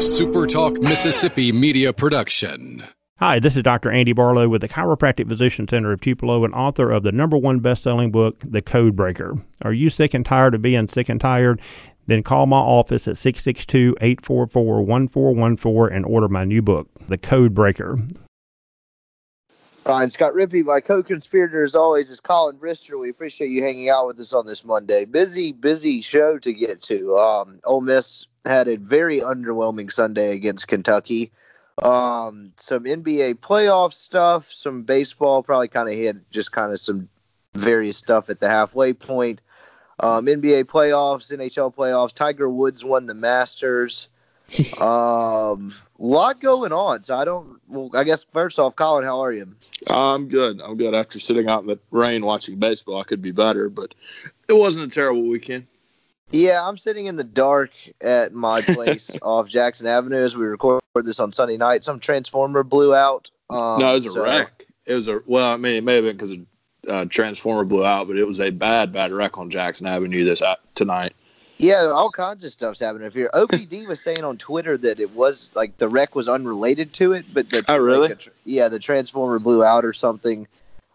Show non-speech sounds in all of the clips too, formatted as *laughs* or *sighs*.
SuperTalk Mississippi media production. Hi, this is Dr. Andy Barlow with the Chiropractic Physician Center of Tupelo and author of the number one best-selling book, The Code Breaker. Are you sick and tired of being sick and tired? Then call my office at 662-844-1414 and order my new book, The Code Breaker. Ryan Scott Rippey, my co-conspirator as always is Colin Brister. We appreciate you hanging out with us on this Monday. Busy, busy show to get to. Um, Ole Miss had a very underwhelming Sunday against Kentucky. Um, some NBA playoff stuff, some baseball, probably kind of hit just kind of some various stuff at the halfway point. Um, NBA playoffs, NHL playoffs. Tiger Woods won the Masters. *laughs* um, a lot going on. So I don't. Well, I guess first off, Colin, how are you? I'm good. I'm good. After sitting out in the rain watching baseball, I could be better, but it wasn't a terrible weekend. Yeah, I'm sitting in the dark at my *laughs* place off Jackson Avenue as we record this on Sunday night. Some transformer blew out. Um, no, it was a so- wreck. It was a well. I mean, it may have been because a uh, transformer blew out, but it was a bad, bad wreck on Jackson Avenue this uh, tonight. Yeah, all kinds of stuff's happening up here. OPD was saying on Twitter that it was like the wreck was unrelated to it, but the Oh, really? like, yeah, the transformer blew out or something.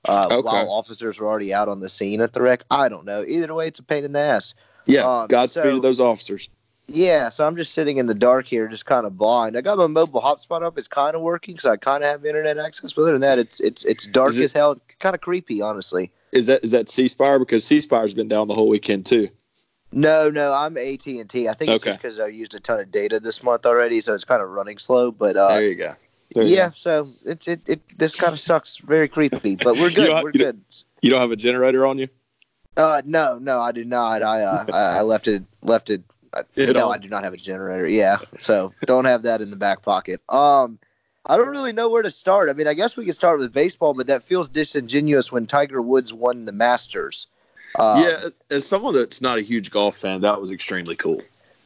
Uh, Okay. While officers were already out on the scene at the wreck, I don't know. Either way, it's a pain in the ass. Yeah, Um, Godspeed so- to those officers. Yeah, so I'm just sitting in the dark here, just kind of blind. I got my mobile hotspot up; it's kind of working, so I kind of have internet access. But other than that, it's it's it's dark it- as hell, kind of creepy, honestly. Is that is that C Spire? Because C Spire's been down the whole weekend too. No, no, I'm AT and T. I think it's Okay. just because I used a ton of data this month already, so it's kind of running slow. But uh, there you go. There you yeah, go. so it's it, it this kind of sucks. Very creepy, but we're *laughs* good. we're you good. You don't have a generator on you? Uh, no, no, I do not. I uh, I, *laughs* left it left it. You no, know. I do not have a generator. Yeah, so don't have that in the back pocket. Um, I don't really know where to start. I mean, I guess we could start with baseball, but that feels disingenuous when Tiger Woods won the Masters. Um, yeah, as someone that's not a huge golf fan, that was extremely cool.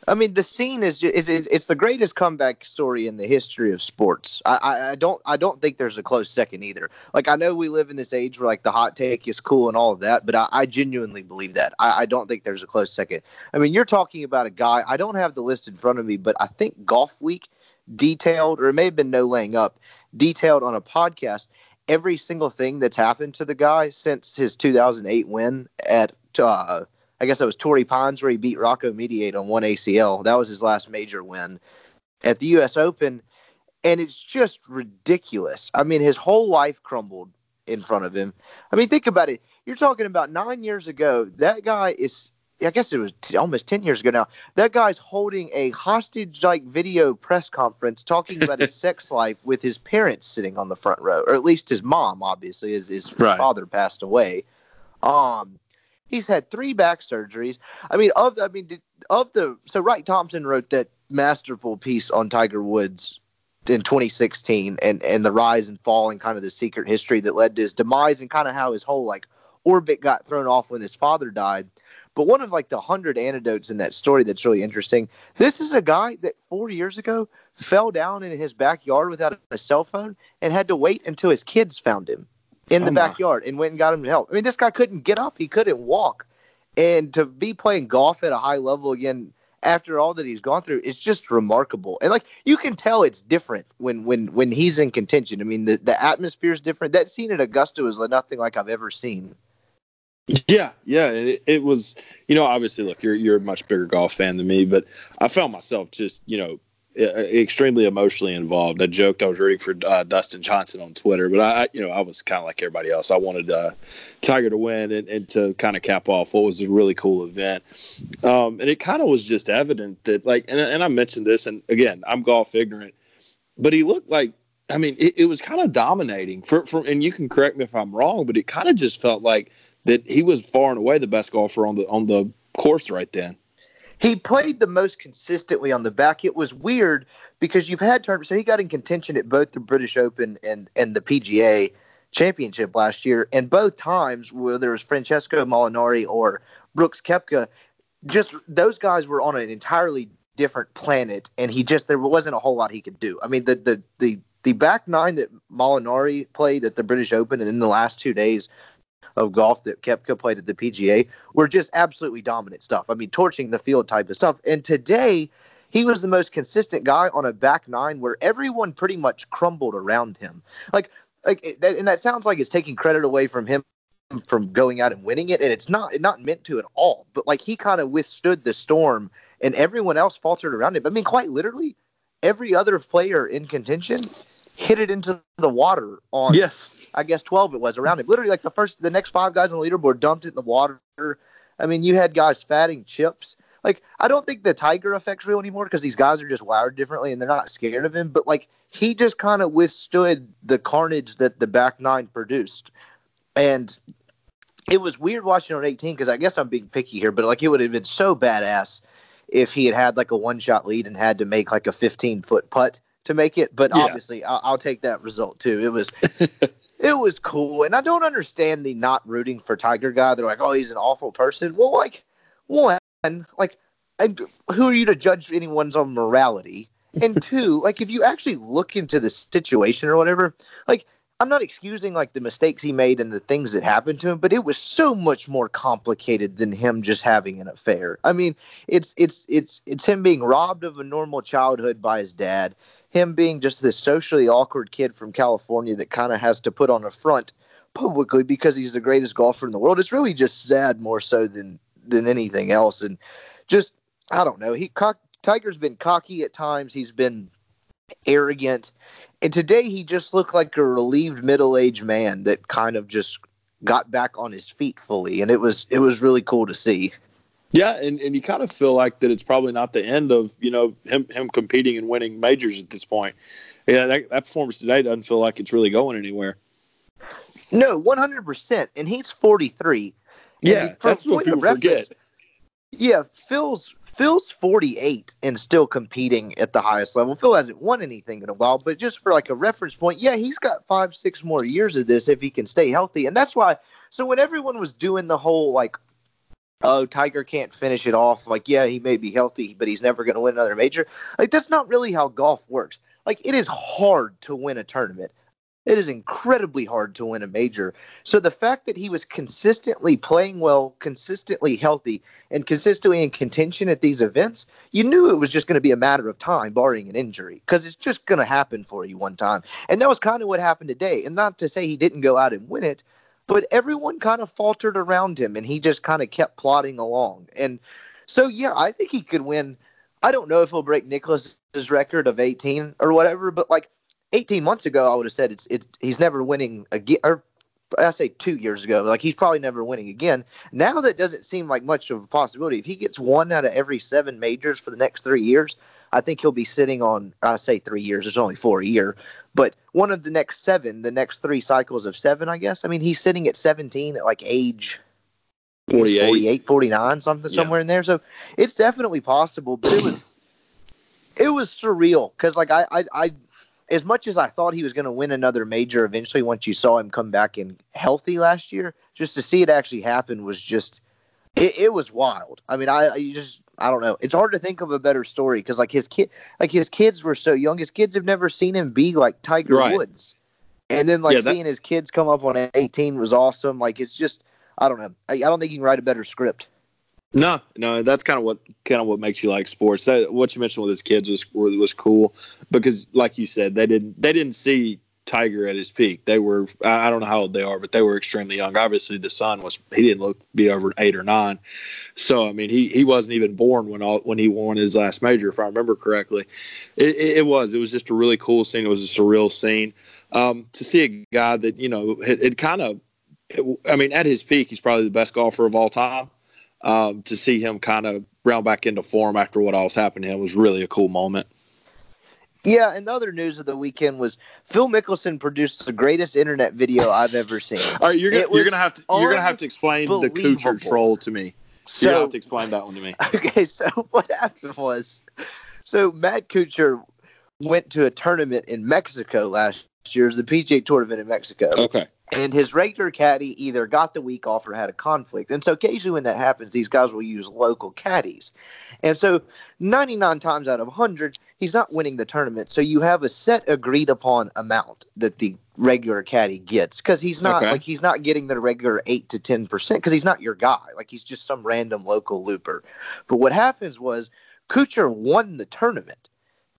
I mean, the scene is is it's the greatest comeback story in the history of sports. I, I, I don't I don't think there's a close second either. Like I know we live in this age where like the hot take is cool and all of that, but I, I genuinely believe that. I, I don't think there's a close second. I mean, you're talking about a guy. I don't have the list in front of me, but I think Golf Week detailed, or it may have been No Laying Up, detailed on a podcast every single thing that's happened to the guy since his 2008 win at. Uh, I guess that was Torrey Pines where he beat Rocco Mediate on one ACL. That was his last major win at the U.S. Open, and it's just ridiculous. I mean, his whole life crumbled in front of him. I mean, think about it. You're talking about nine years ago. That guy is. I guess it was t- almost ten years ago now. That guy's holding a hostage-like video press conference talking about his *laughs* sex life with his parents sitting on the front row, or at least his mom. Obviously, his, his Right. father passed away. Um, he's had three back surgeries. I mean, of the, I mean, did, of the so Wright Thompson wrote that masterful piece on Tiger Woods in 2016 and and the rise and fall and kind of the secret history that led to his demise and kind of how his whole like orbit got thrown off when his father died. But one of like the hundred anecdotes in that story that's really interesting. This is a guy that four years ago fell down in his backyard without a cell phone and had to wait until his kids found him in the Oh, backyard and went and got him to help. I mean, this guy couldn't get up, he couldn't walk, and to be playing golf at a high level again after all that he's gone through is just remarkable. And like you can tell it's different when when when he's in contention. I mean, the the atmosphere is different. That scene at Augusta was like nothing like I've ever seen. Yeah, yeah, it, it was. You know, obviously, look, you're you're a much bigger golf fan than me, but I found myself just you know extremely emotionally involved. I joked I was rooting for uh, Dustin Johnson on Twitter, but I, I- you know, I was kind of like everybody else. I wanted uh, Tiger to win and, and to kind of cap off what was a really cool event. Um, and it kind of was just evident that, like, and, and I mentioned this, and again, I'm golf ignorant, but he looked like. I mean, it, it was kind of dominating for, for, and you can correct me if I'm wrong, but it kind of just felt like that he was far and away the best golfer on the on the course right then. He played the most consistently on the back. It was weird because you've had tournaments. So he got in contention at both the British Open and and the PGA Championship last year, and both times whether it was Francesco Molinari or Brooks Koepka, just those guys were on an entirely different planet, and he just there wasn't a whole lot he could do. I mean, the the the the back nine that Molinari played at the British Open, and then the last two days of golf that Koepka played at the PGA were just absolutely dominant stuff. I mean, torching the field type of stuff. And today, he was the most consistent guy on a back nine where everyone pretty much crumbled around him. Like, like, and that sounds like it's taking credit away from him from going out and winning it, and it's not not meant to at all. But like he kind of withstood the storm, and everyone else faltered around him. I mean, quite literally, every other player in contention hit it into the water on yes, I guess twelve it was around him. Literally, like the first, the next five guys on the leaderboard dumped it in the water. I mean, you had guys fatting chips. Like, I don't think the Tiger effect's real anymore because these guys are just wired differently and they're not scared of him. But like, he just kind of withstood the carnage that the back nine produced, and it was weird watching on 18 because I guess I'm being picky here, but like it would have been so badass if he had had like a one shot lead and had to make like a 15 foot putt to make it. But yeah. obviously, I'll, I'll, take that result too. It was. *laughs* it was cool, and I don't understand the not rooting for Tiger guy. They're like, "Oh, he's an awful person." Well, like, one, like, who are you to judge anyone's on morality? And *laughs* two, like, if you actually look into the situation or whatever, like, I'm not excusing like the mistakes he made and the things that happened to him, but it was so much more complicated than him just having an affair. I mean, it's it's it's it's him being robbed of a normal childhood by his dad, him being just this socially awkward kid from California that kind of has to put on a front publicly because he's the greatest golfer in the world. It's really just sad more so than than anything else, and just I don't know. He Tiger's been cocky at times. He's been arrogant. And today he just looked like a relieved middle-aged man that kind of just got back on his feet fully and it was it was really cool to see. Yeah, and, and you kind of feel like that it's probably not the end of, you know, him him competing and winning majors at this point. Yeah, that, that performance today doesn't feel like it's really going anywhere. No, 100%. And he's 43. Yeah, that's what people forget. Yeah, Phil's Phil's 48 and still competing at the highest level. Phil hasn't won anything in a while, but just for like a reference point, yeah, he's got five, six more years of this if he can stay healthy. And that's why, so when everyone was doing the whole like, oh, Tiger can't finish it off, like, yeah, he may be healthy, but he's never going to win another major, like, that's not really how golf works. Like, it is hard to win a tournament. It is incredibly hard to win a major. So the fact that he was consistently playing well, consistently healthy, and consistently in contention at these events, you knew it was just going to be a matter of time, barring an injury, because it's just going to happen for you one time. And that was kind of what happened today. And not to say he didn't go out and win it, but everyone kind of faltered around him, and he just kind of kept plodding along. And so, yeah, I think he could win. I don't know if he'll break Nicklaus's record of 18 or whatever, but like 18 months ago, I would have said it's it's he's never winning again. Or I say two years ago, like he's probably never winning again. Now that doesn't seem like much of a possibility. If he gets one out of every seven majors for the next three years, I think he'll be sitting on. I say three years. There's only four a year, but one of the next seven, the next three cycles of seven, I guess. I mean, he's sitting at 17 at like age 48, 48 49, something yeah. somewhere in there. So it's definitely possible, but it was it was surreal because like I I I as much as I thought he was going to win another major eventually, once you saw him come back in healthy last year, just to see it actually happen was just it, it was wild. I mean, I, I just I don't know. It's hard to think of a better story because like his kid, like his kids were so young. His kids have never seen him be like Tiger right. Woods, and then like yeah, that, seeing his kids come up on 18 was awesome. Like it's just I don't know. I, I don't think you can write a better script. No, no, that's kind of what kind of what makes you like sports. That what you mentioned with his kids was was cool because, like you said, they didn't they didn't see Tiger at his peak. They were I don't know how old they are, but they were extremely young. Obviously, the son was he didn't look be over eight or nine, so I mean he he wasn't even born when all when he won his last major, if I remember correctly. It, it, it was it was just a really cool scene. It was a surreal scene um, to see a guy that you know it, it kind of. I mean, at his peak, he's probably the best golfer of all time um, to see him kind of round back into form after what else happened to him was really a cool moment. Yeah, and the other news of the weekend was Phil Mickelson produced the greatest internet video I've ever seen. All right, you're gonna, you're gonna have to you're gonna have to explain the Kuchar troll to me. So, you have to explain that one to me. *laughs* Okay, so *laughs* what happened was, so Matt Kuchar went to a tournament in Mexico last year, it was the PGA tournament in Mexico. Okay and his regular caddy either got the week off or had a conflict. And so occasionally when that happens, these guys will use local caddies. And so 99 times out of 100, he's not winning the tournament. So you have a set agreed upon amount that the regular caddy gets because he's not okay. like he's not getting the regular 8 to 10% because he's not your guy. Like he's just some random local looper. But what happens was Kuchar won the tournament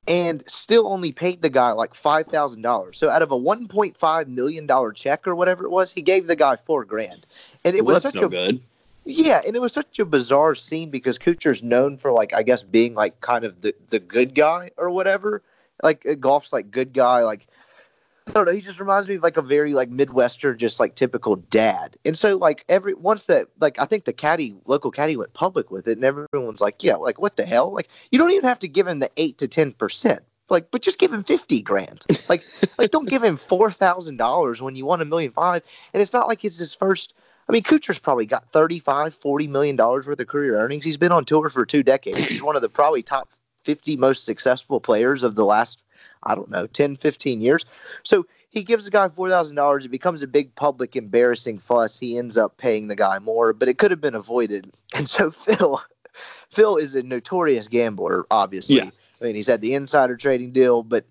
and still only paid the guy like five thousand dollars. So out of a one point five million dollar check or whatever it was, he gave the guy four grand. And it Well, was that's such no a good. yeah, and it was such a bizarre scene because Kuchar's known for like I guess being like kind of the the good guy or whatever. Like uh, golf's like good guy, like I don't know. He just reminds me of like a very like Midwestern, just like typical dad. And so like every once that like I think the caddy local caddy went public with it, and everyone's like, yeah, like what the hell? Like you don't even have to give him the eight to ten percent. Like, but just give him fifty grand. Like, *laughs* like don't give him four thousand dollars when you won a million five. And it's not like it's his first. I mean, Kuchar's probably got 35, 40 million dollars worth of career earnings. He's been on tour for two decades. He's one of the probably top 50 most successful players of the last, I don't know, 10, 15 years. So he gives the guy $4,000. It becomes a big public embarrassing fuss. He ends up paying the guy more, but it could have been avoided. *laughs* And so Phil, Phil is a notorious gambler, obviously. Yeah. I mean, he's had the insider trading deal, but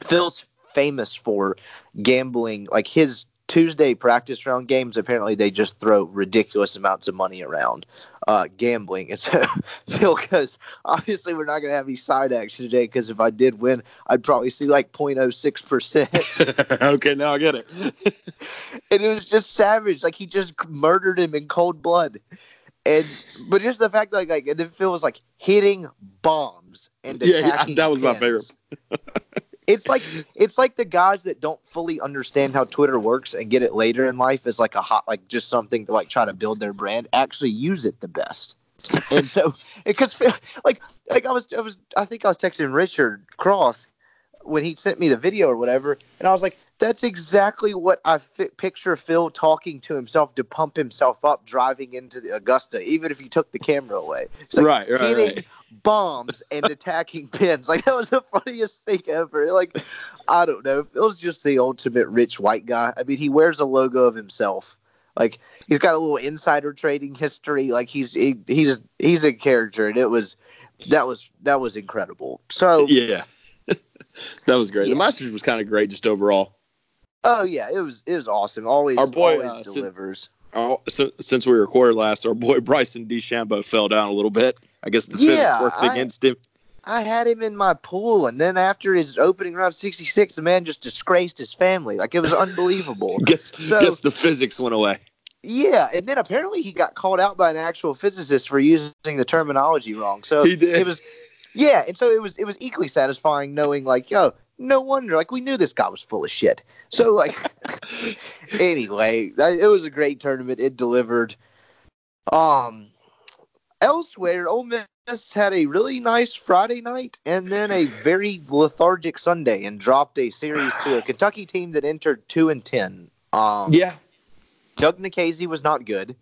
Phil's famous for gambling. Like his Tuesday practice round games, apparently they just throw ridiculous amounts of money around uh, gambling. And so *laughs* Phil goes, obviously, we're not going to have any side action today because if I did win, I'd probably see like 0.06%. *laughs* okay, now I get it. *laughs* and it was just savage. Like he just murdered him in cold blood. And but just the fact like like and then Phil was like hitting bombs and Yeah, yeah, that was my pins. It's like it's like the guys that don't fully understand how Twitter works and get it later in life as like a hot like just something to like try to build their brand actually use it the best. and so *laughs* because *laughs* like like I was I was I think I was texting Richard Cross when he sent me the video or whatever, and I was like, "That's exactly what I fi- picture Phil talking to himself to pump himself up driving into the Augusta, even if he took the camera away." It's like Right, right, hitting right. bombs and *laughs* attacking pins. Like that was the funniest thing ever. Like I don't know, Phil's just the ultimate rich white guy. I mean, he wears a logo of himself. Like he's got a little insider trading history. Like he's he, he's he's a character, and it was that was that was incredible. So Yeah. That was great. Yeah. The Masters was kind of great just overall. Oh yeah, it was it was awesome. Always Our boy, always uh, delivers. Oh, since, since we recorded last, our boy *laughs* Bryson DeChambeau fell down a little bit. I guess the physics Yeah, worked I- against him. I had him in my pool, and then after his opening round sixty six, the man just disgraced his family. Like it was unbelievable. *laughs* Guess, So- guess the physics went away. yeah, and then apparently he got called out by an actual physicist for using the terminology wrong. So He did. it was yeah, and so it was it was equally satisfying knowing like yo. No wonder, like we knew this guy was full of shit. So, like, *laughs* anyway, that- it was a great tournament. It delivered. Um, elsewhere, Ole Miss had a really nice Friday night and then a very lethargic Sunday and dropped a series to a Kentucky team that entered two and ten. Um, Yeah, Doug Nikhazy was not good.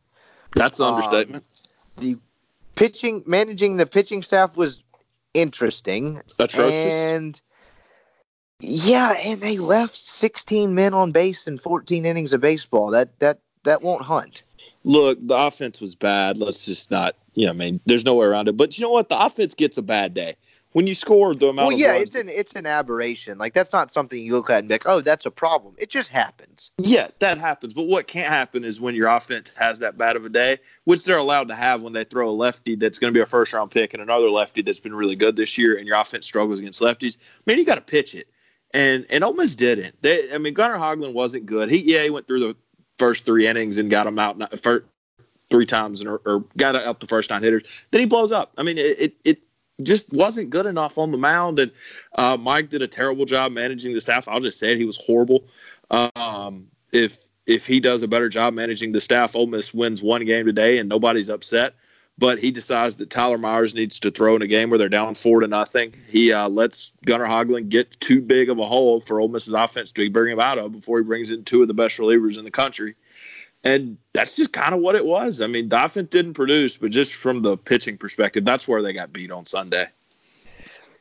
that's an Um, understatement. The pitching, managing the pitching staff was interesting, Atrocious. and yeah, and they left 16 men on base in 14 innings of baseball. That that that won't hunt. Look, the offense was bad. Let's just not, you know, I mean, there's no way around it. But you know what? The offense gets a bad day. When you score the amount Well, of yeah, it's an it's an aberration. Like that's not something you look at and be like, oh, that's a problem. It just happens. Yeah, that happens. But what can't happen is when your offense has that bad of a day, which they're allowed to have when they throw a lefty that's going to be a first round pick and another lefty that's been really good this year, and your offense struggles against lefties. Man, you got to pitch it. And and Ole Miss didn't. They, I mean, Gunnar Hoglund wasn't good. He yeah, he went through the first three innings and got him out ni- fir- three times and or, or got up the first nine hitters. Then he blows up. I mean, it it, it just wasn't good enough on the mound. And uh, Mike did a terrible job managing the staff. I'll just say it. He was horrible. Um, if if he does a better job managing the staff, Ole Miss wins one game today and nobody's upset. But he decides that Tyler Myers needs to throw in a game where they're down four to nothing. He uh, lets Gunnar Hoglund get too big of a hole for Ole Miss's offense to bring him out of before he brings in two of the best relievers in the country. And that's just kind of what it was. I mean, the didn't produce, but just from the pitching perspective, that's where they got beat on Sunday.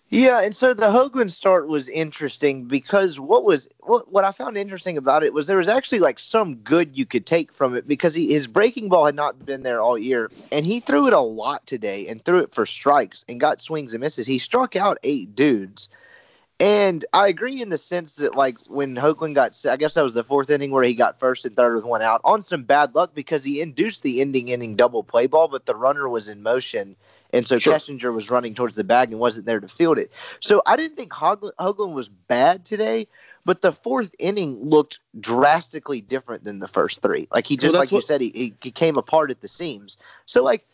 Yeah, and so the Hoglund start was interesting because what was what, what I found interesting about it was there was actually like some good you could take from it because he, his breaking ball had not been there all year, and he threw it a lot today and threw it for strikes and got swings and misses. He struck out eight dudes, and I agree in the sense that like when Hoglund got, I guess that was the fourth inning where he got first and third with one out on some bad luck because he induced the ending inning double play ball, but the runner was in motion and so Sure. Kessinger was running towards the bag and wasn't there to field it. So I didn't think Hoglund, Hoglund was bad today, but the fourth inning looked drastically different than the first three. Like he just, that's like you said, he, he he came apart at the seams. So like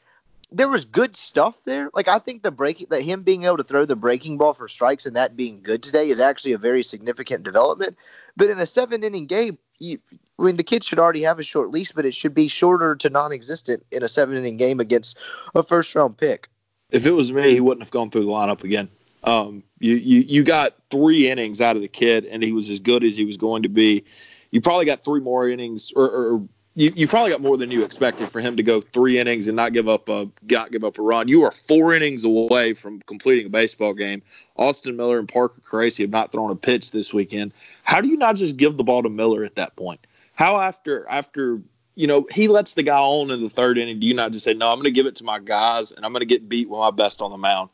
there was good stuff there. Like I think the breaking that him being able to throw the breaking ball for strikes and that being good today is actually a very significant development. But in a seven inning game, you, I mean the kid should already have a short leash, but it should be shorter to non-existent in a seven inning game against a first round pick. if it was me, he wouldn't have gone through the lineup again. Um, you, you you got three innings out of the kid, and he was as good as he was going to be. You probably got three more innings, or, or you, you probably got more than you expected for him to go three innings and not give up a give up a run. You are four innings away from completing a baseball game. Austin Miller and Parker Caracci have not thrown a pitch this weekend. How do you not just give the ball to Miller at that point? How after after you know, he lets the guy on in the third inning. Do you not just say, no, I'm going to give it to my guys and I'm going to get beat with my best on the mound?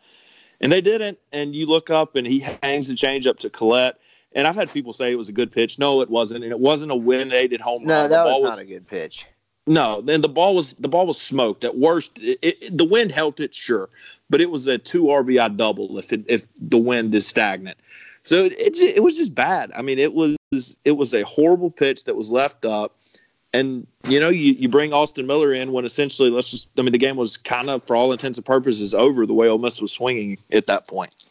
And they didn't. And you look up and he hangs the change up to Collette. And I've had people say it was a good pitch. No, it wasn't. And it wasn't a win aided home No, run. that the was not a good pitch. no, then the ball was the ball was smoked. At worst, it, it, the wind helped it, sure, but it was a two RBI double if it, if the wind is stagnant. So it, it it was just bad. I mean, it was it was a horrible pitch that was left up, and you know you, you bring Austin Miller in when essentially let's just I mean the game was kind of for all intents and purposes over the way Ole Miss was swinging at that point.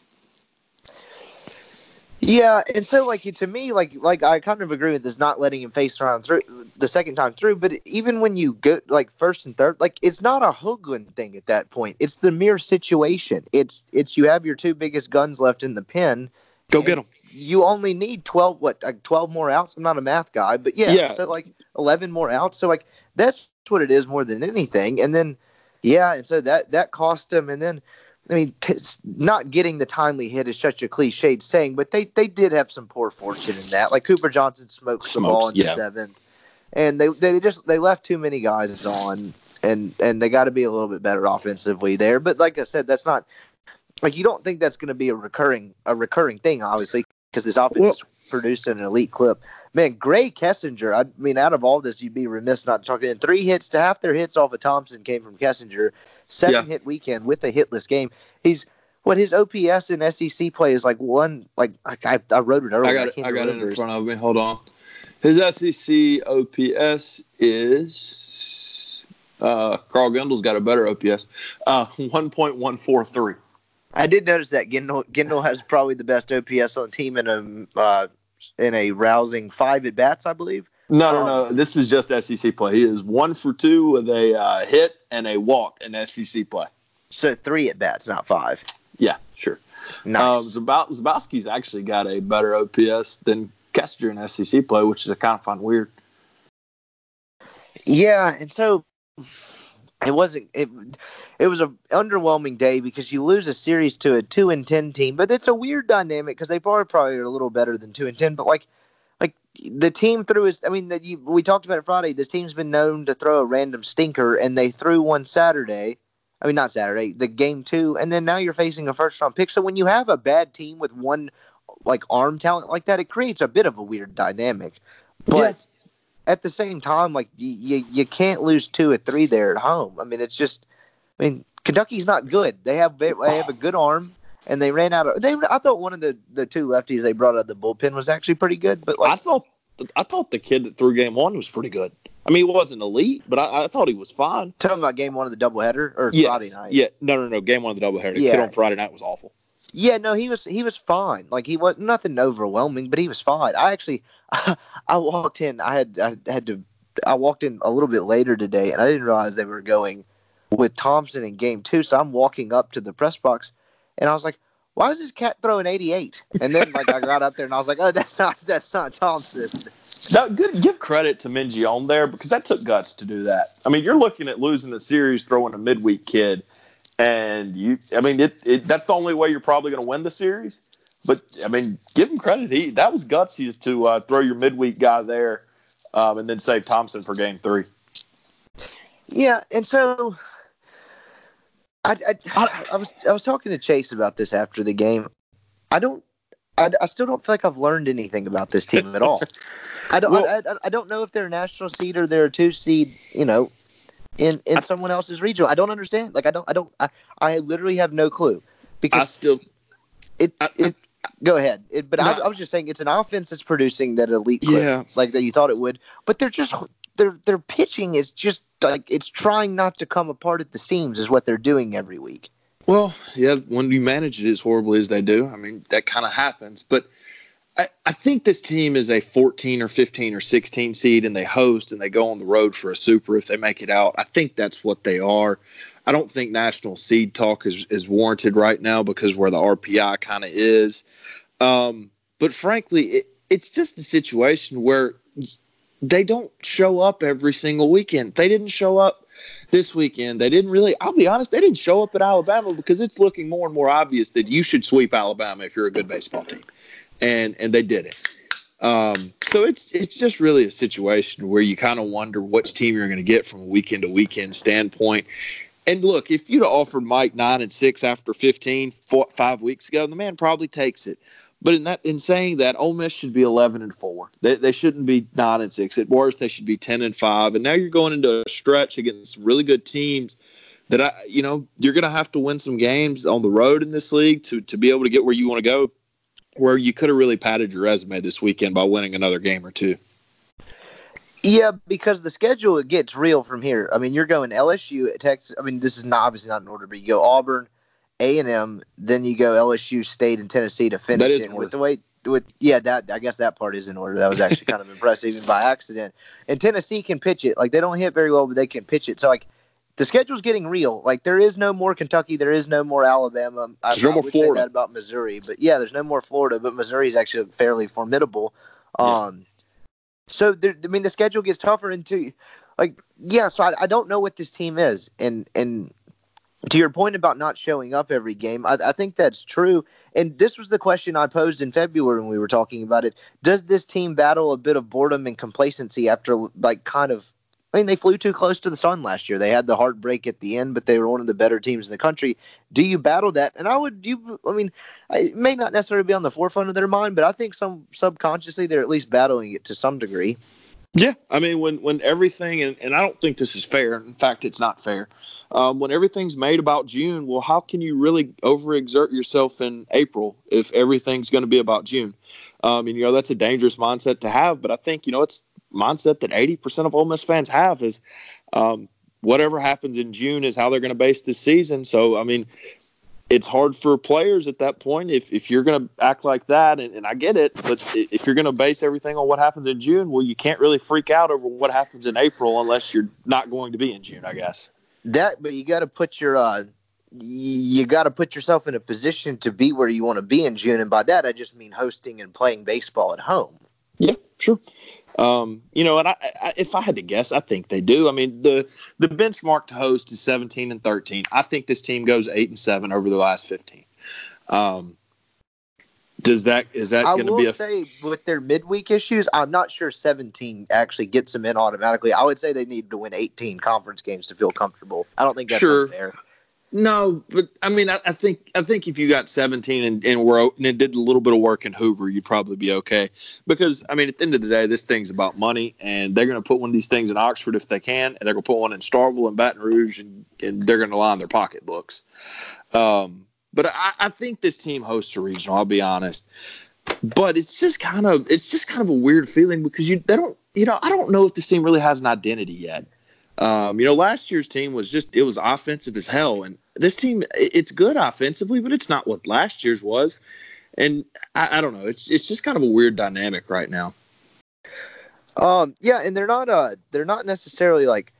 Yeah, and so like to me, like like I kind of agree with this not letting him face around through the second time through. But even when you go like first and third, like it's not a Hoglund thing at that point. It's the mere situation. It's it's you have your two biggest guns left in the pen. Go get them. You only need twelve what like twelve more outs. I'm not a math guy, but yeah, Yeah. so like eleven more outs. So like that's what it is more than anything. And then yeah, and so that that cost them. And then I mean, t- not getting the timely hit is such a cliched saying, but they they did have some poor fortune in that. Like Cooper Johnson smokes the ball in Smokes, the seventh, and they they just they left too many guys on, and and they got to be a little bit better offensively there. But like I said, that's not like you don't think that's going to be a recurring a recurring thing, obviously, because this offense well, is produced an elite clip. Man, Grae Kessinger, I mean, out of all this, you'd be remiss not to talk to. Three hits to half their hits off of Thompson came from Kessinger. Seven yeah. hit weekend with a hitless game. He's what his OPS in SEC play is like one, like I, I wrote it earlier. I got, I it, I got it in front of me. Hold on. His SEC OPS is uh, Carl Gendel's got a better OPS, uh, 1.143. I did notice that Gendel, Gendel has probably the best OPS on the team in a uh, in a rousing five at bats, I believe. No, no, Um, no. This is just SEC play. He is one for two with a uh, hit and a walk in SEC play. So three at bats, not five. Yeah, sure. Nice. Um, Zabal- Zabowski's actually got a better OPS than Kester in SEC play, which is I kind of find weird. Yeah, and so it wasn't it. It was a underwhelming day because you lose a series to a two and ten team, but it's a weird dynamic because they probably probably are a little better than two and ten. But like, like the team threw is, I mean, that you we talked about it Friday. This team's been known to throw a random stinker, and they threw one Saturday. I mean, not Saturday, the game two, and then now you're facing a first round pick. So when you have a bad team with one like arm talent like that, it creates a bit of a weird dynamic. But at the same time, like you, you, you can't lose two or three there at home. I mean, it's just, I mean, Kentucky's not good. They have they have a good arm, and they ran out of. They I thought one of the the two lefties they brought out of the bullpen was actually pretty good, but I thought I thought the kid that threw game one was pretty good. I mean, he wasn't elite, but I, I thought he was fine. Tell talking about game one of the doubleheader or Yes. Friday night. Yeah, no, no, no. Game one of the doubleheader. The Yeah. kid on Friday night was awful. Yeah, no, he was he was fine. Like he was nothing overwhelming, but he was fine. I actually, *laughs* I walked in. I had I had to. I walked in a little bit later today, and I didn't realize they were going with Thompson in game two. So I'm walking up to the press box, and I was like, "Why is this cat throwing 88?" And then like I got up there, and I was like, "Oh, that's not that's not Thompson." No, good. Give credit to Mingione there because that took guts to do that. I mean, you're looking at losing the series throwing a midweek kid, and you. I mean, it, it that's the only way you're probably going to win the series. But I mean, give him credit. He that was gutsy to uh, throw your midweek guy there, um, and then save Thompson for game three. Yeah, and so I, I, I was I was talking to Chase about this after the game. I don't. I, I still don't feel like I've learned anything about this team at all. *laughs* I don't. Well- I, I, I don't know if they're a national seed or they're a two seed. You know, in in someone else's regional. I don't understand. Like I don't I don't I, I literally have no clue because I still it it go ahead. It, but no, I, was just saying it's an offense that's producing that elite clip, yeah. like that you thought it would. But they're just their their pitching is just like it's trying not to come apart at the seams is what they're doing every week. Well, yeah, when you manage it as horribly as they do, I mean that kind of happens. But I, I think this team is a 14 or 15 or 16 seed, and they host and they go on the road for a super if they make it out. I think that's what they are. I don't think national seed talk is, is warranted right now because where the RPI kind of is. Um, but frankly, it, it's just a situation where they don't show up every single weekend. They didn't show up this weekend. They didn't really, I'll be honest, they didn't show up at Alabama because it's looking more and more obvious that you should sweep Alabama if you're a good baseball team. And and they did it. Um, so it's it's just really a situation where you kind of wonder which team you're going to get from a weekend to weekend standpoint. And look, if you'd offered Mike nine and six after 15, four, five weeks ago, the man probably takes it. But in that, in saying that, Ole Miss should be eleven and four. They, they shouldn't be nine and six. At worst, they should be ten and five. And now you're going into a stretch against really good teams. That I, you know, you're going to have to win some games on the road in this league to to be able to get where you want to go. Where you could have really padded your resume this weekend by winning another game or two. Yeah, because the schedule it gets real from here. I mean, you're going LSU, Texas. I mean, this is not obviously not in order, but you go Auburn, a and M, then you go LSU, State, and Tennessee to finish it. With the way, with yeah, that I guess that part is in order. That was actually kind of *laughs* impressive, even by accident. And Tennessee can pitch it. Like they don't hit very well, but they can pitch it. So like the schedule's getting real. Like there is no more Kentucky, there is no more Alabama. There's I, no more Florida. Say that about Missouri, but yeah, there's no more Florida. But Missouri is actually fairly formidable. Um, so there, I mean, the schedule gets tougher into like yeah. So I, I don't know what this team is, and and to your point about not showing up every game, I, I, think that's true. And this was the question I posed in February when we were talking about it. Does this team battle a bit of boredom and complacency after, like, kind of? I mean, they flew too close to the sun last year. They had the heartbreak at the end, but they were one of the better teams in the country. Do you battle that? And I would, you, I mean, it may not necessarily be on the forefront of their mind, but I think some subconsciously they're at least battling it to some degree. Yeah, I mean when when everything and, and I don't think this is fair. In fact, it's not fair. Um, when everything's made about June, well, how can you really overexert yourself in April if everything's going to be about June? Um, and you know that's a dangerous mindset to have. But I think you know it's mindset that eighty percent of Ole Miss fans have is um, whatever happens in June is how they're going to base this season. So I mean, it's hard for players at that point if, if you're going to act like that and, and, i get it but if you're going to base everything on what happens in june well you can't really freak out over what happens in april unless you're not going to be in june i guess. That but you got to put your uh you got to put yourself in a position to be where you want to be in june and by that i just mean hosting and playing baseball at home. Yeah sure um, you know, and I, I, if I had to guess, I think they do. I mean, the the benchmark to host is 17 and 13. I think this team goes eight and seven over the last 15. Um, does that is that going to be? I will say with their midweek issues, I'm not sure 17 actually gets them in automatically. I would say they need to win 18 conference games to feel comfortable. I don't think that's sure. fair. No, but I mean, I, I, think I think if you got 17 and, and were and did a little bit of work in Hoover, you'd probably be okay. Because I mean, at the end of the day, this thing's about money, and they're going to put one of these things in Oxford if they can, and they're going to put one in Starkville and Baton Rouge, and, and they're going to line their pocketbooks. Um, but I, I think this team hosts a regional. I'll be honest, but it's just kind of it's just kind of a weird feeling because you they don't you know I don't know if this team really has an identity yet. Um, you know, last year's team was just it was offensive as hell, and this team it's good offensively, but it's not what last year's was. And I, I don't know, it's it's just kind of a weird dynamic right now. Um, yeah, and they're not uh they're not necessarily like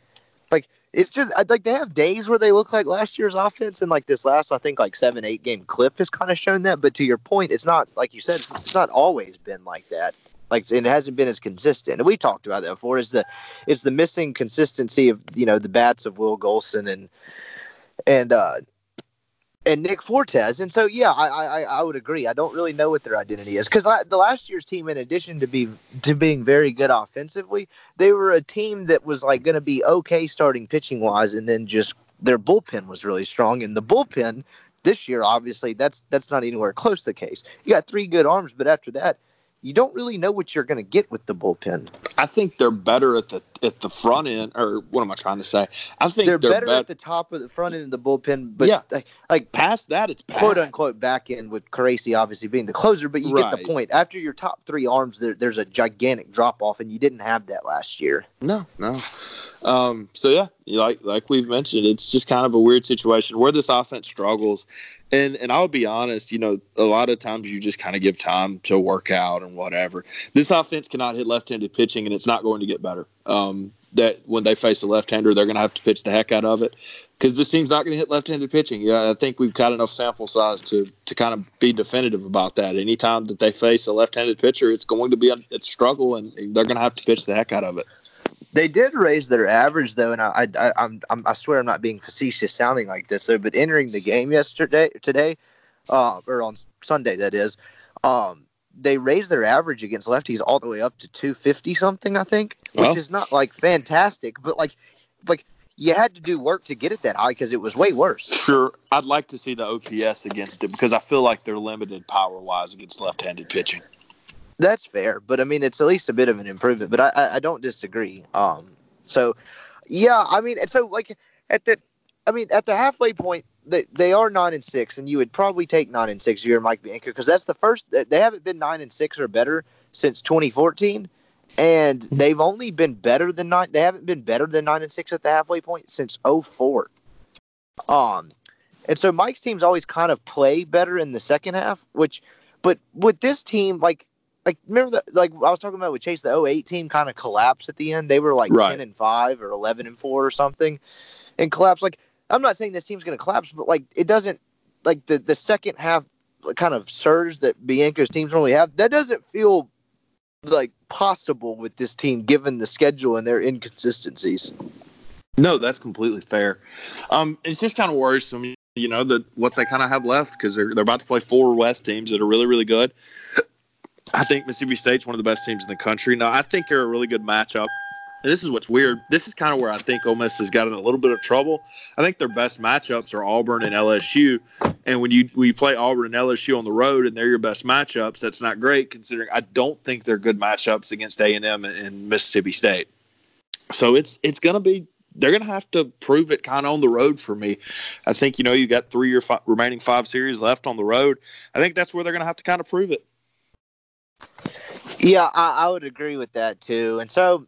like it's just like they have days where they look like last year's offense, and like this last I think like seven eight game clip has kind of shown that. But to your point, it's not like you said, it's not always been like that. Like it hasn't been as consistent. And we talked about that before. Is the is the missing consistency of you know the bats of Will Golsan and and uh and Nick Fortes. And so yeah, I I, I would agree. I don't really know what their identity is because the last year's team, in addition to be to being very good offensively, they were a team that was like going to be okay starting pitching wise, and then just their bullpen was really strong. And the bullpen this year, obviously, that's that's not anywhere close to the case. You got three good arms, but after that, you don't really know what you're going to get with the bullpen. I think they're better at the at the front end, or what am I trying to say? I think They're, they're, better bet- at the top of the front end of the bullpen, but Yeah. like, like past that. It's bad. quote unquote back end with Caracci obviously being the closer, but you get the point. After your top three arms, there, there's a gigantic drop off, and you didn't have that last year. No, no. Um, so yeah, like like we've mentioned, it's just kind of a weird situation where this offense struggles. And and I'll be honest, you know, a lot of times you just kind of give time to work out and whatever. This offense cannot hit left-handed pitching, and it's not going to get better. Um, that when they face a left-hander, they're going to have to pitch the heck out of it because this team's not going to hit left-handed pitching. Yeah, I think we've got enough sample size to to kind of be definitive about that. Anytime that they face a left-handed pitcher, it's going to be a, a struggle, and they're going to have to pitch the heck out of it. They did raise their average though, and I, I, I'm, I'm, I swear I'm not being facetious sounding like this though. But entering the game yesterday, today, uh, or on Sunday that is, um, they raised their average against lefties all the way up to 250 something, I think, which is not like fantastic, but like, like you had to do work to get it that high because it was way worse. Sure, I'd like to see the OPS against it because I feel like they're limited power wise against left-handed pitching. That's fair, but I mean it's at least a bit of an improvement. But I, I, I don't disagree. Um, so yeah, I mean, and so like at the, I mean at the halfway point, they they are nine and six, and you would probably take nine and six. if You're Mike Bianco because that's the first. They haven't been nine and six or better since 2014, and they've only been better than nine. They haven't been better than nine and six at the halfway point since 04. Um, and so Mike's teams always kind of play better in the second half, which, but with this team, like like remember that like I was talking about with Chase the 08 team kind of collapsed at the end. They were like Right. 10 and 5 or 11 and 4 or something and collapsed like I'm not saying this team's going to collapse but like it doesn't like the the second half kind of surge that Bianco's teams normally have that doesn't feel like possible with this team given the schedule and their inconsistencies. No, that's completely fair. Um, it's just kind of worrisome, you know, that what they kind of have left because they're they're about to play four West teams that are really really good. I think Mississippi State's one of the best teams in the country. Now, I think they're a really good matchup. And this is what's weird. This is kind of where I think Ole Miss has gotten a little bit of trouble. I think their best matchups are Auburn and LSU. And when you when you play Auburn and LSU on the road and they're your best matchups, that's not great considering I don't think they're good matchups against A and M and Mississippi State. So it's it's gonna be they're gonna have to prove it kind of on the road for me. I think you know you got three or five remaining five series left on the road. I think that's where they're gonna have to kind of prove it. Yeah, I, I would agree with that too. And so,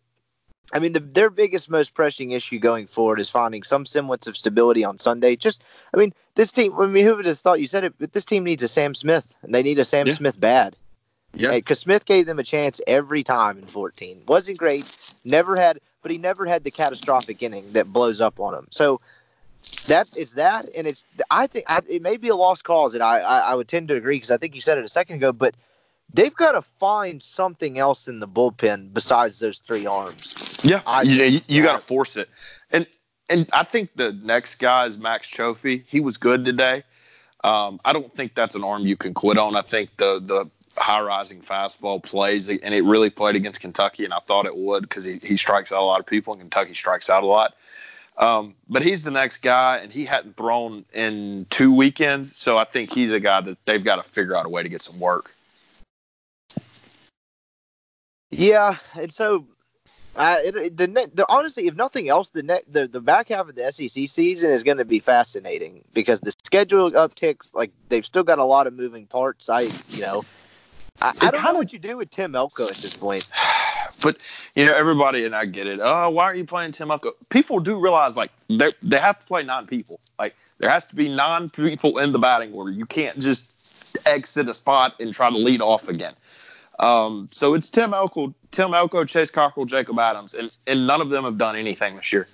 I mean, the, their biggest, most pressing issue going forward is finding some semblance of stability on Sunday. Just, I mean, this team. I mean, who would have thought? You said it, but this team needs a Sam Smith, and they need a Sam Yeah. Smith bad. Yeah. because Smith gave them a chance every time in 14. wasn't great, never had, but he never had the catastrophic inning that blows up on him. So that it's that, and it's I think I, it may be a lost cause, and I I, I would tend to agree because I think you said it a second ago, but they've got to find something else in the bullpen besides those three arms. Yeah, I you, you, got to force it, and and I think the next guy is Max Cioffi. He was good today. Um, I don't think that's an arm you can quit on. I think the the high rising fastball plays, and it really played against Kentucky, and I thought it would because he, he strikes out a lot of people, and Kentucky strikes out a lot. Um, but he's the next guy, and he hadn't thrown in two weekends, so I think he's a guy that they've got to figure out a way to get some work. Yeah, and so. Uh, it, the, the honestly, if nothing else, the net, the, the back half of the SEC season is going to be fascinating because the schedule upticks. Like they've still got a lot of moving parts. I, you know, I, I don't know what you do with Tim Elko at this point. *sighs* But you know, everybody and I get it. Oh, why aren't you playing Tim Elko? People do realize like they they have to play nine people. Like there has to be nine people in the batting order. You can't just exit a spot and try to lead off again. Um, so it's Tim Elko, Tim Elko, Chase Cockrell, Jacob Adams, and and none of them have done anything this year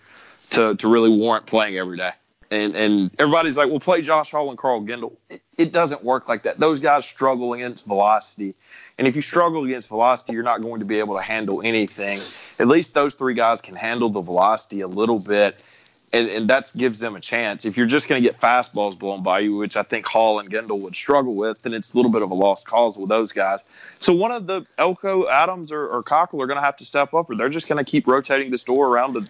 to to really warrant playing every day. And and everybody's like, well, play Josh Hall and Carl Gendel. It, it doesn't work like that. Those guys struggle against velocity. And if you struggle against velocity, you're not going to be able to handle anything. At least those three guys can handle the velocity a little bit, and, and that gives them a chance. If you're just going to get fastballs blown by you, which I think Hall and Gendel would struggle with, then it's a little bit of a lost cause with those guys. So one of the Elko, Adams, or, or Cockrell are going to have to step up, or they're just going to keep rotating this door around to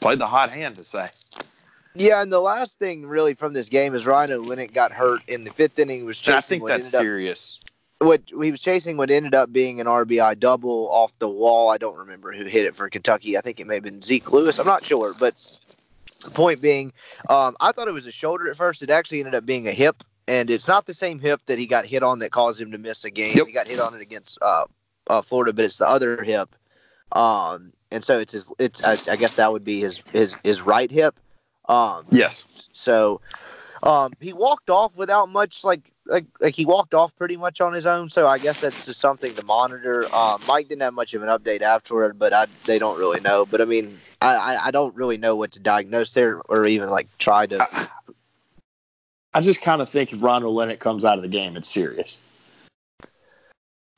play the hot hand, to say. Yeah, and the last thing really from this game is Rhino when it got hurt in the fifth inning was And I think that's up serious. what he was chasing what ended up being an RBI double off the wall. I don't remember who hit it for Kentucky. I think it may have been Zeke Lewis. I'm not sure, but point being, um, I thought it was a shoulder at first. It actually ended up being a hip, and it's not the same hip that he got hit on that caused him to miss a game. Yep. He got hit on it against uh, uh, Florida, but it's the other hip. Um, and so it's his. It's I, I guess that would be his his his right hip. Um, Yes. so um, he walked off without much like like like he walked off pretty much on his own. So I guess that's just something to monitor. Um, Mike didn't have much of an update afterward, but I they don't really know. But I mean, I I, I don't really know what to diagnose there or even like try to. I just kind of think if Ryan Olenek comes out of the game, it's serious.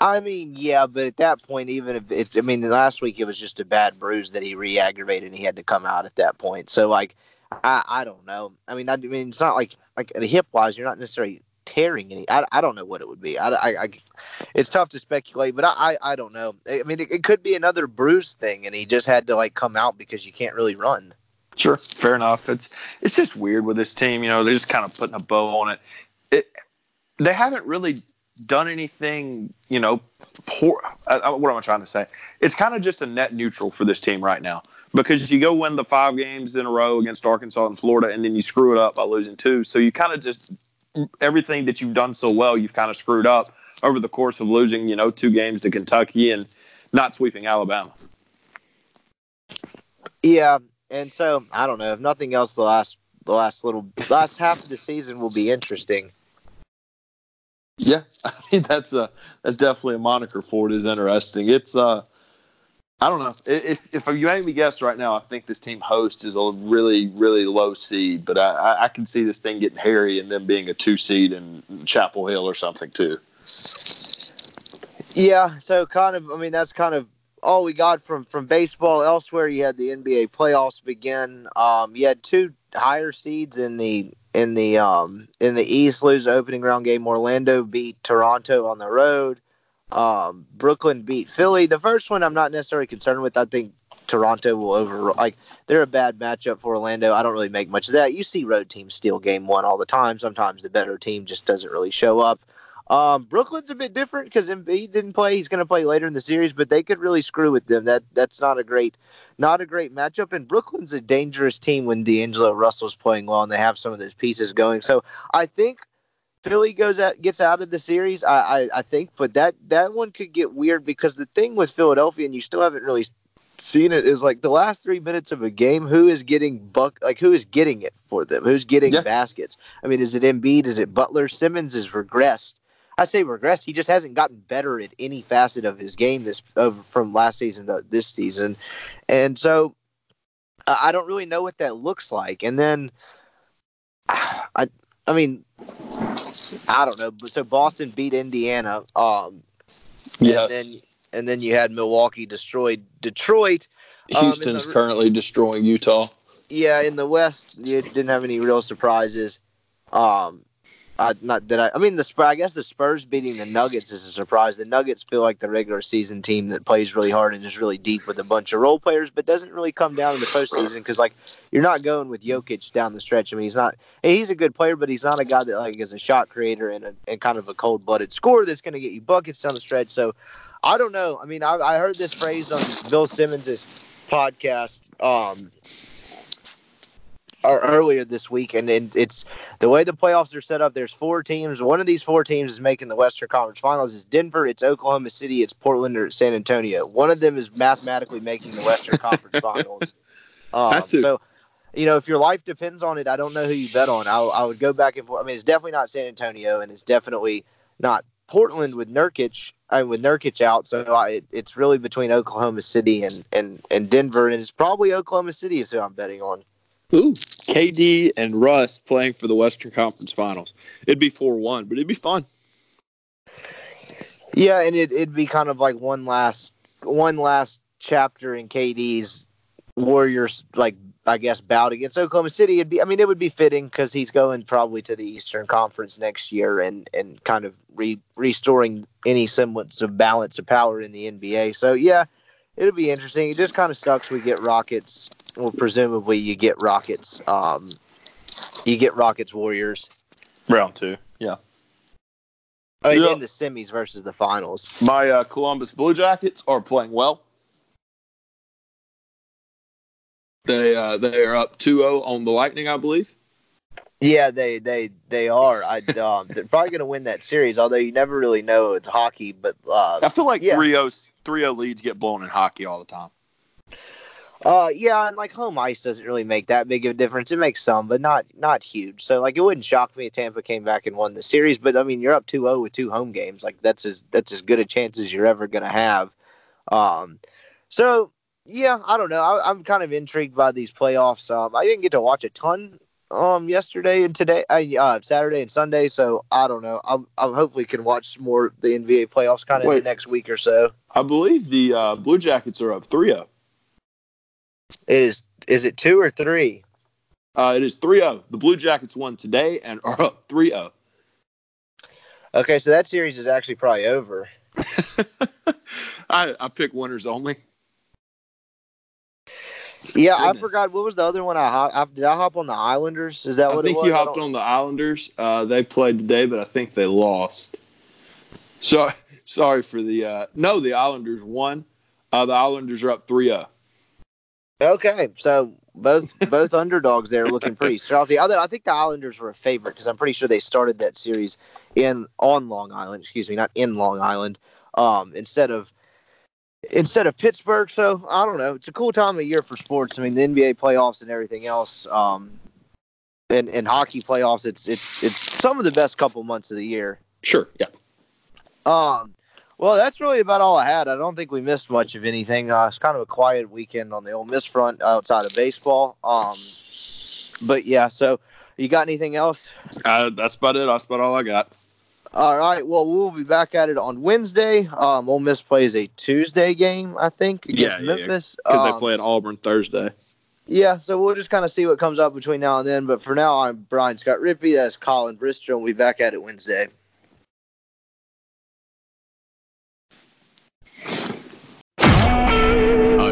I mean, yeah, but at that point, even if it's, I mean, last week it was just a bad bruise that he re-aggravated and he had to come out at that point. So, like, I, I don't know. I mean, I, mean, it's not like like hip wise, you're not necessarily tearing any. I, I don't know what it would be. I, I, I it's tough to speculate, but I, I, I don't know. I mean, it, it could be another bruise thing, and he just had to like come out because you can't really run. Sure, fair enough. It's it's just weird with this team. You know, they're just kind of putting a bow on it. It they haven't really done anything. You know, poor. Uh, what am I trying to say? It's kind of just a net neutral for this team right now because you go win the five games in a row against Arkansas and Florida, and then you screw it up by losing two. So you kind of just everything that you've done so well, you've kind of screwed up over the course of losing. You know, two games to Kentucky and not sweeping Alabama. Yeah, and so I don't know. If nothing else, the last the last little last half of the season will be interesting. Yeah, *laughs* I mean that's a that's definitely a moniker for it. Is interesting. It's uh, I don't know if if you made me guess right now, I think this team host is a really really low seed, but I I, I can see this thing getting hairy and them being a two seed in Chapel Hill or something too. Yeah, so kind of. I mean, that's kind of all we got from from baseball. Elsewhere, you had the NBA playoffs begin. Um, you had two higher seeds in the in the um in the East lose opening round game. Orlando beat Toronto on the road. Um, Brooklyn beat Philly. The first one I'm not necessarily concerned with. I think Toronto will over like they're a bad matchup for Orlando. I don't really make much of that. You see road teams steal game one all the time. Sometimes the better team just doesn't really show up. Um, Brooklyn's a bit different because Embiid didn't play. He's going to play later in the series, but they could really screw with them. That that's not a great, not a great matchup. And Brooklyn's a dangerous team when D'Angelo Russell's playing well and they have some of those pieces going. So I think Philly goes out, gets out of the series. I, I I think, but that that one could get weird because the thing with Philadelphia, and you still haven't really seen it, is like the last three minutes of a game. Who is getting buck? Like who is getting it for them? Who's getting Yeah. baskets? I mean, is it Embiid? Is it Butler? Simmons has regressed. I say regressed. He just hasn't gotten better at any facet of his game this of, from last season to this season, and so I I don't really know what that looks like. And then *sighs* I, I mean, I don't know. But So Boston beat Indiana. Um, and then and then you had Milwaukee destroyed Detroit. Um, Houston's the- currently destroying Utah. Yeah, in the West, you didn't have any real surprises. Um, Not that I, I mean the Spurs. I guess the Spurs beating the Nuggets is a surprise. The Nuggets feel like the regular season team that plays really hard and is really deep with a bunch of role players, but doesn't really come down in the postseason because like you're not going with Jokic down the stretch. I mean he's not. He's a good player, but he's not a guy that like is a shot creator and a, and kind of a cold blooded scorer that's going to get you buckets down the stretch. So I don't know. I mean I, I heard this phrase on Bill Simmons's podcast. Um, earlier this week, and, it's the way the playoffs are set up. There's four teams. One of these four teams is making the Western Conference Finals. It's Denver, it's Oklahoma City, it's Portland, or it's San Antonio. One of them is mathematically making the Western Conference Finals. *laughs* Um. So, you know, if your life depends on it, I don't know who you bet on. I, I would go back and forth. I mean, it's definitely not San Antonio, and it's definitely not Portland with Nurkic. I with Nurkic out, so I, it, it's really between Oklahoma City and, and, and Denver, and it's probably Oklahoma City is who I'm betting on. Ooh, KD and Russ playing for the Western Conference Finals. It'd be four one, but it'd be fun. Yeah, and it, it'd be kind of like one last one last chapter in KD's Warriors, like I guess bout against Oklahoma City. It'd be, I mean, it would be fitting because he's going probably to the Eastern Conference next year and and kind of re, restoring any semblance of balance of power in the NBA. So yeah, it'll be interesting. It just kind of sucks we get Rockets. Well, presumably you get Rockets. Um, you get Rockets Warriors. Round two, yeah. I mean, in the semis versus the finals. My uh, Columbus Blue Jackets are playing well. They uh, they are up 2-0 on the Lightning, I believe. Yeah, they they they are. I *laughs* um, they're probably going to win that series. Although you never really know with hockey, but uh, I feel like Yeah. 3-0 3-0 leads get blown in hockey all the time. Uh, yeah, and like home ice doesn't really make that big of a difference. It makes some, but not not huge. So like it wouldn't shock me if Tampa came back and won the series. But I mean, you're up 2-0 with two home games. Like that's as that's as good a chance as you're ever gonna have. Um, so yeah, I don't know. I, I'm kind of intrigued by these playoffs. Um, I didn't get to watch a ton um yesterday and today, uh, uh Saturday and Sunday. So I don't know. I'm I hopefully can watch more of the NBA playoffs kind of next week or so. I believe the uh, Blue Jackets are up oh. 3-0. It is is it two or three? Uh, it is 3-0. The Blue Jackets won today and are up oh. 3-0. Okay, so that series is actually probably over. *laughs* I, I pick winners only. Yeah, I forgot what was the other one. I, hop, I did I hop on the Islanders? Is that what I think you hopped on the Islanders. Uh, they played today, but I think they lost. So *laughs* sorry for the uh, no. The Islanders won. Uh, the Islanders are up oh. 3-0. Okay, so both *laughs* both underdogs there looking pretty salty. Although I think the Islanders were a favorite because I'm pretty sure they started that series in on Long Island. Excuse me, not in Long Island. Um, instead of instead of Pittsburgh. So I don't know. It's a cool time of year for sports. I mean, the NBA playoffs and everything else. Um, and and hockey playoffs. It's it's it's some of the best couple months of the year. Sure. Yeah. Um, well, that's really about all I had. I don't think we missed much of anything. Uh, it's kind of a quiet weekend on the Ole Miss front outside of baseball. Um, but yeah, so you got anything else? Uh, that's about it. That's about all I got. All right. Well, we'll be back at it on Wednesday. Um, Ole Miss plays a Tuesday game, I think, against Yeah, yeah, yeah. Memphis Because Um, they play at Auburn Thursday. Yeah, so we'll just kind of see what comes up between now and then. But for now, I'm Brian Scott Rippey. That's Colin Brister, we'll be back at it Wednesday.